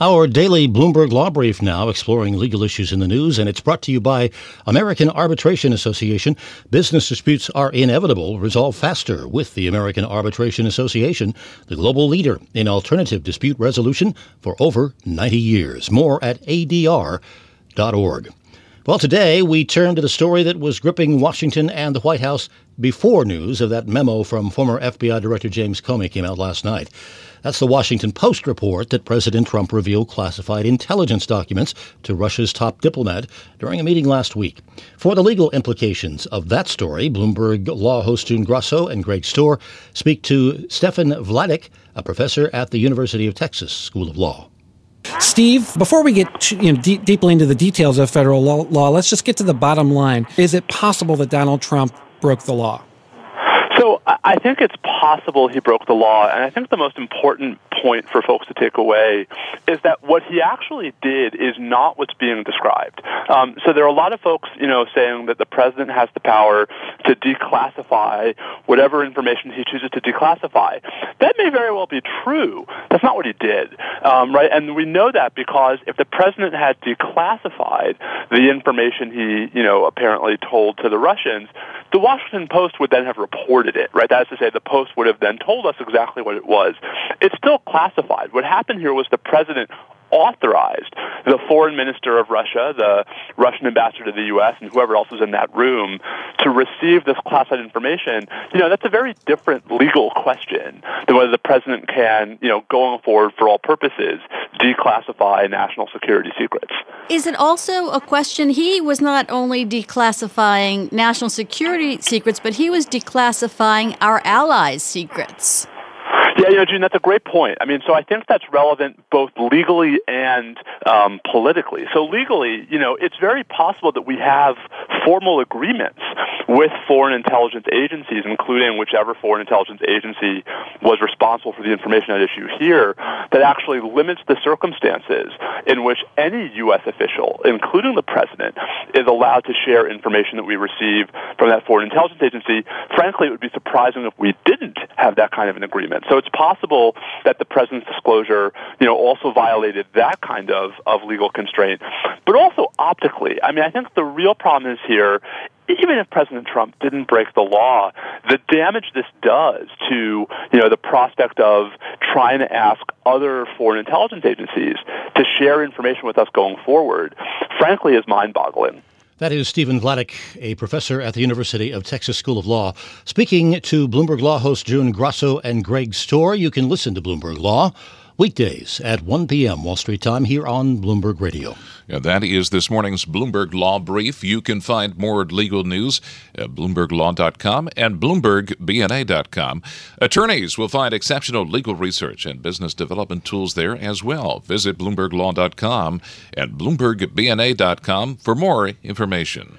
Our daily Bloomberg Law Brief now exploring legal issues in the news, and it's brought to you by American Arbitration Association. Business disputes are inevitable. Resolve faster with the American Arbitration Association, the global leader in alternative dispute resolution for over 90 years. More at adr.org. Well, today we turn to the story that was gripping Washington and the White House before news of that memo from former FBI Director James Comey came out last night. That's the Washington Post report that President Trump revealed classified intelligence documents to Russia's top diplomat during a meeting last week. For the legal implications of that story, Bloomberg law host June Grasso and Greg Stohr speak to Stephen Vladeck, a professor at the University of Texas School of Law. Steve, before we get you know, deep, deeply into the details of federal law, let's just get to the bottom line. Is it possible that Donald Trump broke the law? I think it's possible he broke the law, and I think the most important point for folks to take away is that what he actually did is not what's being described. Um, so there are a lot of folks, you know, saying that the president has the power to declassify whatever information he chooses to declassify. That may very well be true. That's not what he did, um, right? And we know that because if the president had declassified the information he, you know, apparently told to the Russians, the Washington Post would then have reported it, right? That is to say, the Post would have then told us exactly what it was. It's still classified. What happened here was the president authorized the foreign minister of Russia, the Russian ambassador to the U.S., and whoever else was in that room to receive this classified information, you know, that's a very different legal question than whether the president can, you know, going forward for all purposes, declassify national security secrets. Is it also a question? He was not only declassifying national security secrets, but he was declassifying our allies' secrets. Yeah, you know, June, that's a great point. I mean, so I think that's relevant both legally and um, politically. So legally, you know, it's very possible that we have formal agreements with foreign intelligence agencies, including whichever foreign intelligence agency was responsible for the information at issue here, that actually limits the circumstances in which any U.S. official, including the president, is allowed to share information that we receive from that foreign intelligence agency. Frankly, it would be surprising if we didn't have that kind of an agreement. So it's possible that the president's disclosure, you know, also violated that kind of, of legal constraint. But also optically, I mean, I think the real problem is here even if President Trump didn't break the law, the damage this does to you know the prospect of trying to ask other foreign intelligence agencies to share information with us going forward, frankly, is mind-boggling. That is Stephen Vladeck, a professor at the University of Texas School of Law. Speaking to Bloomberg Law host June Grasso and Greg Stohr, you can listen to Bloomberg Law weekdays at 1 p.m. Wall Street time here on Bloomberg Radio. Yeah, that is this morning's Bloomberg Law Brief. You can find more legal news at BloombergLaw.com and BloombergBNA.com. Attorneys will find exceptional legal research and business development tools there as well. Visit BloombergLaw.com and BloombergBNA.com for more information.